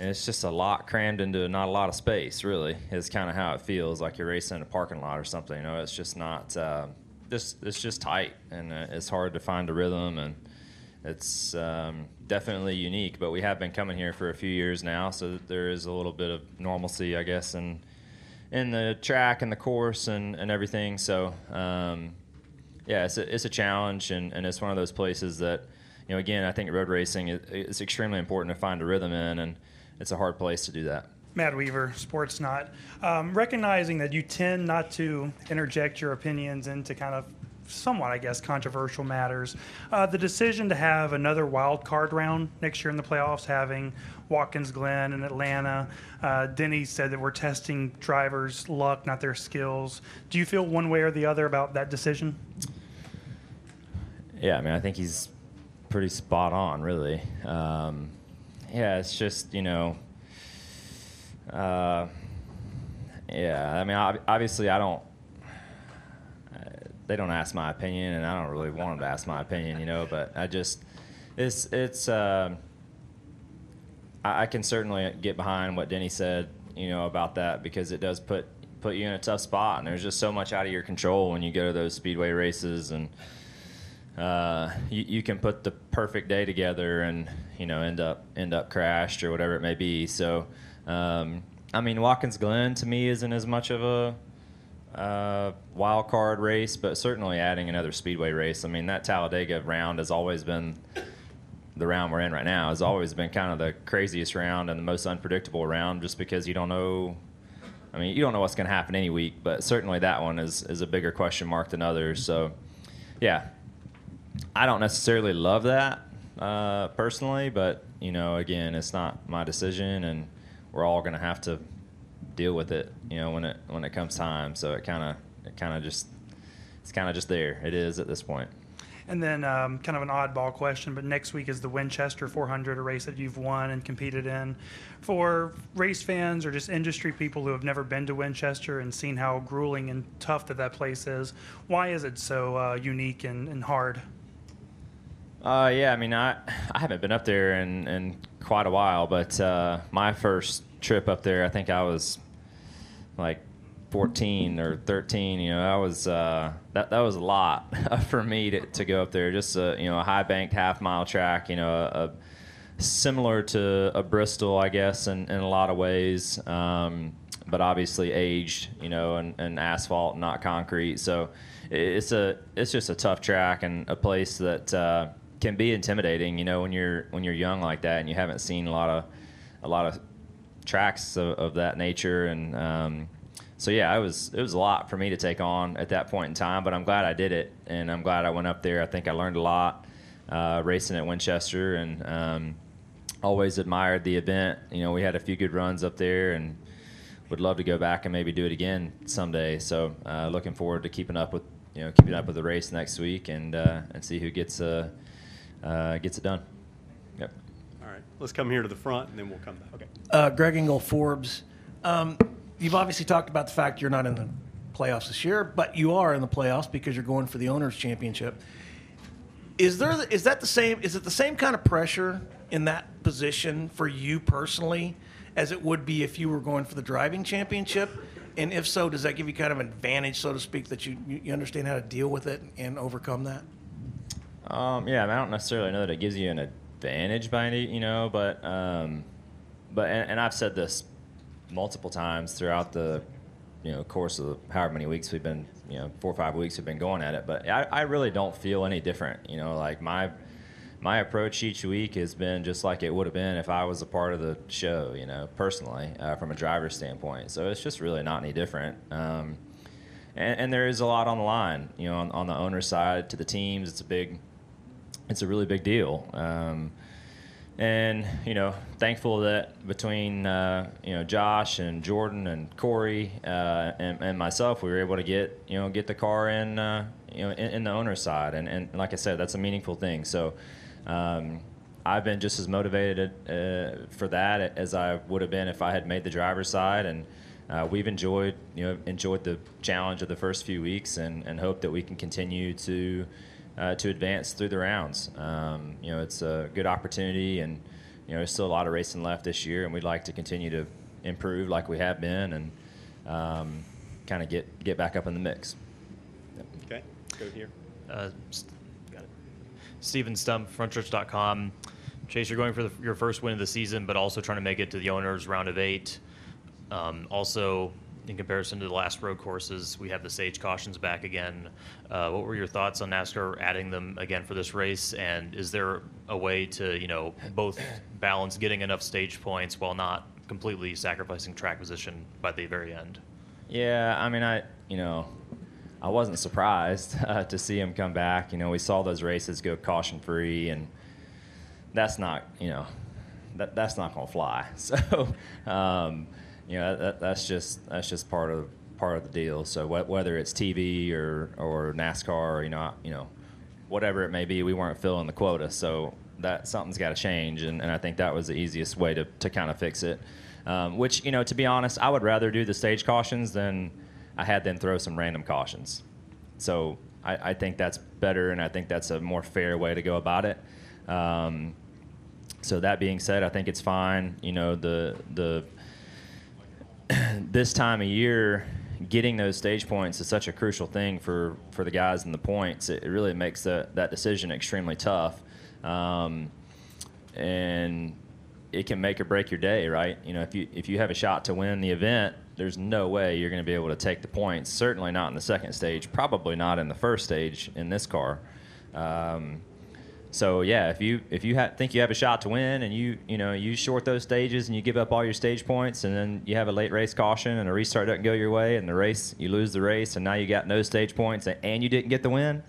and it's just a lot crammed into not a lot of space. Really, is kind of how it feels like you're racing in a parking lot or something. You know, it's just not. Uh, just it's just tight, and uh, it's hard to find a rhythm, and it's um, definitely unique. But we have been coming here for a few years now, so there is a little bit of normalcy, I guess, in in the track and the course and, and everything. So um, yeah, it's a, it's a challenge, and, and it's one of those places that you know, again, I think road racing is, is extremely important to find a rhythm in, and it's a hard place to do that. Matt Weaver, Sportsnaut. Um, recognizing that you tend not to interject your opinions into kind of somewhat, I guess, controversial matters. Uh, the decision to have another wild card round next year in the playoffs, having Watkins Glen and Atlanta. Uh, Denny said that we're testing drivers' luck, not their skills. Do you feel one way or the other about that decision? Yeah, I mean, I think he's pretty spot on, really. Um, yeah, it's just you know, uh, yeah. I mean, obviously, I don't. They don't ask my opinion, and I don't really want them to ask my opinion, you know. But I just, it's it's. Uh, I, I can certainly get behind what Denny said, you know, about that because it does put put you in a tough spot, and there's just so much out of your control when you go to those speedway races and uh, you, you, can put the perfect day together and you know end up end up crashed or whatever it may be. So, um, I mean, Watkins Glen to me isn't as much of a uh, wild card race, but certainly adding another speedway race. I mean, that Talladega round has always been the round we're in right now has always been kind of the craziest round and the most unpredictable round, just because you don't know. I mean, you don't know what's going to happen any week, but certainly that one is is a bigger question mark than others. So, yeah, I don't necessarily love that uh, personally, but you know, again, it's not my decision, and we're all going to have to deal with it. You know, when it when it comes time. So it kind of it kind of just it's kind of just there. It is at this point. And then, um, kind of an oddball question, but next week is the Winchester 400, a race that you've won and competed in. For race fans or just industry people who have never been to Winchester and seen how grueling and tough that that place is, why is it so uh, unique and, and hard? Uh, yeah, I mean, I I haven't been up there in, in quite a while, but uh, my first trip up there, I think I was like 14 or 13. You know, that was uh, that that was a lot for me to, to go up there. Just a you know a high banked half mile track. You know, a, a similar to a Bristol, I guess, in, in a lot of ways. Um, but obviously aged, you know, and, and asphalt, not concrete. So it's a it's just a tough track and a place that uh, can be intimidating, you know, when you're when you're young like that and you haven't seen a lot of a lot of tracks of, of that nature and um, so yeah, it was it was a lot for me to take on at that point in time, but I'm glad I did it, and I'm glad I went up there. I think I learned a lot uh, racing at Winchester, and um, always admired the event. You know, we had a few good runs up there, and would love to go back and maybe do it again someday. So uh, looking forward to keeping up with you know keeping up with the race next week and uh, and see who gets uh, uh, gets it done. Yep. All right, let's come here to the front, and then we'll come back. Okay. Uh, Greg Engle, Forbes. Um, you've obviously talked about the fact you're not in the playoffs this year, but you are in the playoffs because you're going for the owners' championship. Is there is that the same? Is it the same kind of pressure in that position for you personally as it would be if you were going for the driving championship? And if so, does that give you kind of an advantage, so to speak, that you you understand how to deal with it and overcome that? Um, yeah, I, don't necessarily know that it gives you an advantage by any, you know, but um, but and, and I've said this multiple times throughout the you know course of however many weeks we've been you know four or five weeks we've been going at it but I, I really don't feel any different you know like my my approach each week has been just like it would have been if I was a part of the show you know personally uh, from a driver's standpoint. So it's just really not any different. Um, and, and, there is a lot on the line you know on, on, the owner side to the teams. It's a big it's a really big deal um, and you know, thankful that between uh, you know Josh and Jordan and Corey uh, and, and, myself, we were able to get you know get the car in uh, you know in, in, the owner's side, and, and like I said, that's a meaningful thing. So. Um, I've been just as motivated uh, for that as I would have been if I had made the driver's side, and uh, we've enjoyed you know enjoyed the challenge of the first few weeks, and, and hope that we can continue to uh, to advance through the rounds. Um, you know, it's a good opportunity, and you know, there's still a lot of racing left this year, and we'd like to continue to improve like we have been, and um, kind of get get back up in the mix. Okay, go here. Uh, st- got it. Stephen Stumpf, Frontstretch.com. Chase, you're going for the, your first win of the season, but also trying to make it to the owners round of eight. Um, also, in comparison to the last road courses, we have the stage cautions back again. Uh, what were your thoughts on NASCAR adding them again for this race? And is there a way to, you know, both balance getting enough stage points while not completely sacrificing track position by the very end? Yeah, I mean, I you know, I wasn't surprised uh, to see him come back. You know, we saw those races go caution free, and that's not you know, that that's not gonna fly. So, um, you know, that, that's just that's just part of part of the deal. So wh- whether it's TV or or NASCAR, or, you know, you know, whatever it may be, we weren't filling the quota. So that something's got to change, and, and I think that was the easiest way to, to kind of fix it. Um, which you know, to be honest, I would rather do the stage cautions than I had them throw some random cautions. So I, I think that's better, and I think that's a more fair way to go about it. Um, so that being said, I think it's fine. You know, the the this time of year, getting those stage points is such a crucial thing for, for the guys in the points. It, really makes that, that decision extremely tough. Um, and it can make or break your day, right? You know, if you if you have a shot to win the event, there's no way you're going to be able to take the points. Certainly not in the second stage. Probably not in the first stage in this car. Um, so yeah, if you if you ha- think you have a shot to win and you you know you short those stages and you give up all your stage points and then you have a late race caution and a restart doesn't go your way and the race you lose the race and now you got no stage points and, you didn't get the win,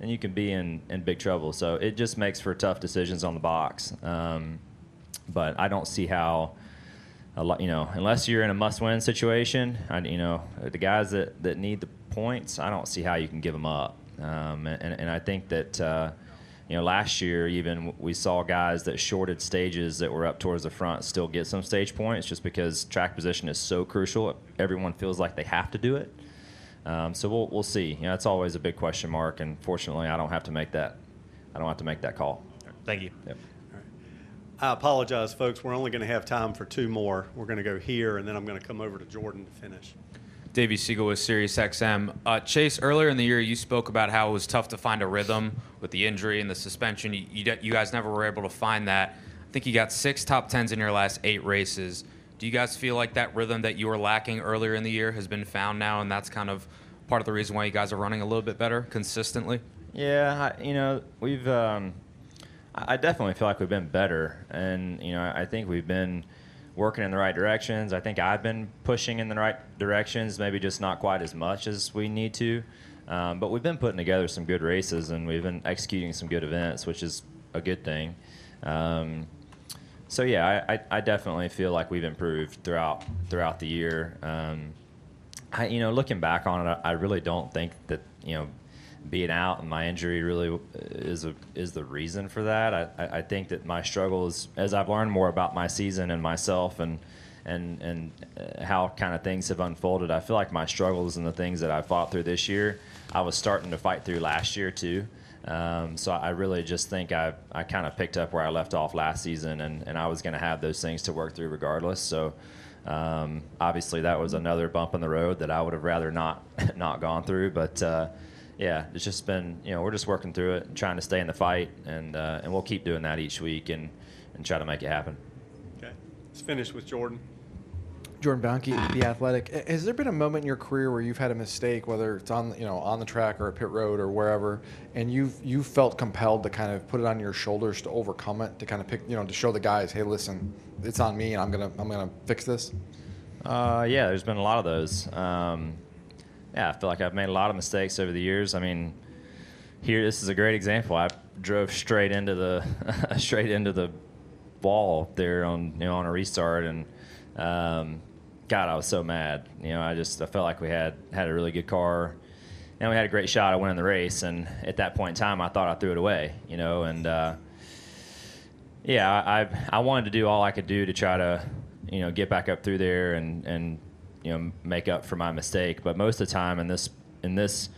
then you can be in in big trouble. So it just makes for tough decisions on the box. Um, but I don't see how a lot, you know, unless you're in a must-win situation, I, you know, the guys that, that need the points, I don't see how you can give them up. Um, and, and I think that, uh, you know, last year even we saw guys that shorted stages that were up towards the front still get some stage points just because track position is so crucial. Everyone feels like they have to do it. Um, so we'll, we'll see. You know, it's always a big question mark, and fortunately, I don't have to make that. I don't have to make that call. Thank you. Yep. I apologize, folks. We're only going to have time for two more. We're going to go here, and then I'm going to come over to Jordan to finish. Davey Segal with SiriusXM. Uh, Chase, earlier in the year, you spoke about how it was tough to find a rhythm with the injury and the suspension. You, you, you guys never were able to find that. I think you got six top tens in your last eight races. Do you guys feel like that rhythm that you were lacking earlier in the year has been found now, and that's kind of part of the reason why you guys are running a little bit better consistently? Yeah, I, you know, we've. Um, I definitely feel like we've been better, and you know, I think we've been working in the right directions. I think I've been pushing in the right directions, maybe just not quite as much as we need to. Um, but we've been putting together some good races, and we've been executing some good events, which is a good thing. Um, so yeah, I, I, I, definitely feel like we've improved throughout throughout the year. Um, I, you know, looking back on it, I really don't think that you know being out and my injury really is a, is the reason for that. I, I think that my struggles, as I've learned more about my season and myself and and and uh, how kind of things have unfolded, I feel like my struggles and the things that I fought through this year, I was starting to fight through last year too. Um, so I really just think I I kind of picked up where I left off last season, and, and I was going to have those things to work through regardless. So. Um, obviously, that was another bump in the road that I would have rather not not gone through, but uh, yeah, it's just been you know we're just working through it and trying to stay in the fight, and uh, and we'll keep doing that each week and and try to make it happen. Okay, let's finish with Jordan. Jordan Bianchi, the Athletic. Has there been a moment in your career where you've had a mistake, whether it's on you know on the track or a pit road or wherever, and you've you felt compelled to kind of put it on your shoulders to overcome it, to kind of pick you know to show the guys, hey, listen, it's on me, and I'm gonna I'm gonna fix this. Uh, yeah, there's been a lot of those. Um, yeah, I feel like I've made a lot of mistakes over the years. I mean, here this is a great example. I drove straight into the straight into the wall there on you know on a restart, and um, God, I was so mad. You know, I just I felt like we had had a really good car, and we had a great shot at winning the race. And at that point in time, I thought I threw it away. You know, and uh, yeah, I I wanted to do all I could do to try to you know get back up through there and and you know make up for my mistake. But most of the time in this in this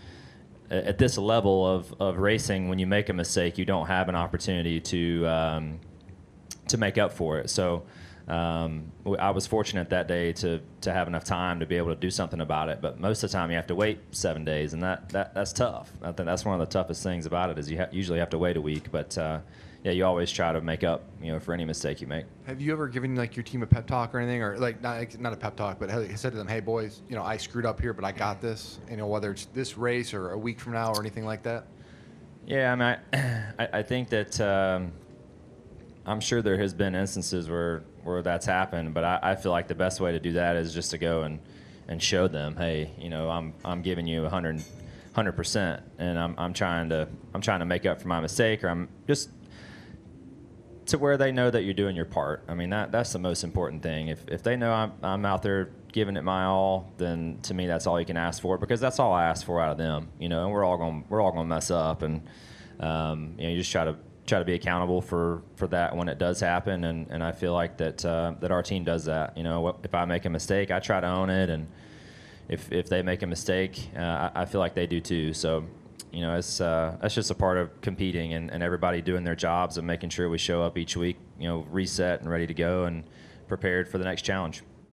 at this level of, of racing, when you make a mistake, you don't have an opportunity to um, to make up for it. So um, I was fortunate that day to to have enough time to be able to do something about it. But most of the time, you have to wait seven days, and that, that that's tough. I think that's one of the toughest things about it is you ha- usually have to wait a week. But uh, yeah, you always try to make up, you know, for any mistake you make. Have you ever given like your team a pep talk or anything, or like not like, not a pep talk, but said to them, "Hey boys, you know I screwed up here, but I got this." You know whether it's this race or a week from now or anything like that. Yeah, I mean, I, I, I think that um, I'm sure there has been instances where, where that's happened, but I, I feel like the best way to do that is just to go and, and show them, hey, you know, I'm, I'm giving you 100 percent, and I'm, I'm trying to I'm trying to make up for my mistake, or I'm just to where they know that you're doing your part. I mean, that that's the most important thing. If if they know I'm I'm out there giving it my all, then to me that's all you can ask for because that's all I ask for out of them. You know, and we're all going we're all going to mess up, and um, you know, you just try to try to be accountable for for that when it does happen. And and I feel like that uh, that our team does that. You know, if I make a mistake, I try to own it, and if if they make a mistake, uh, I, I feel like they do too. So you know, it's uh, that's just a part of competing and, and everybody doing their jobs and making sure we show up each week, you know, reset and ready to go and prepared for the next challenge.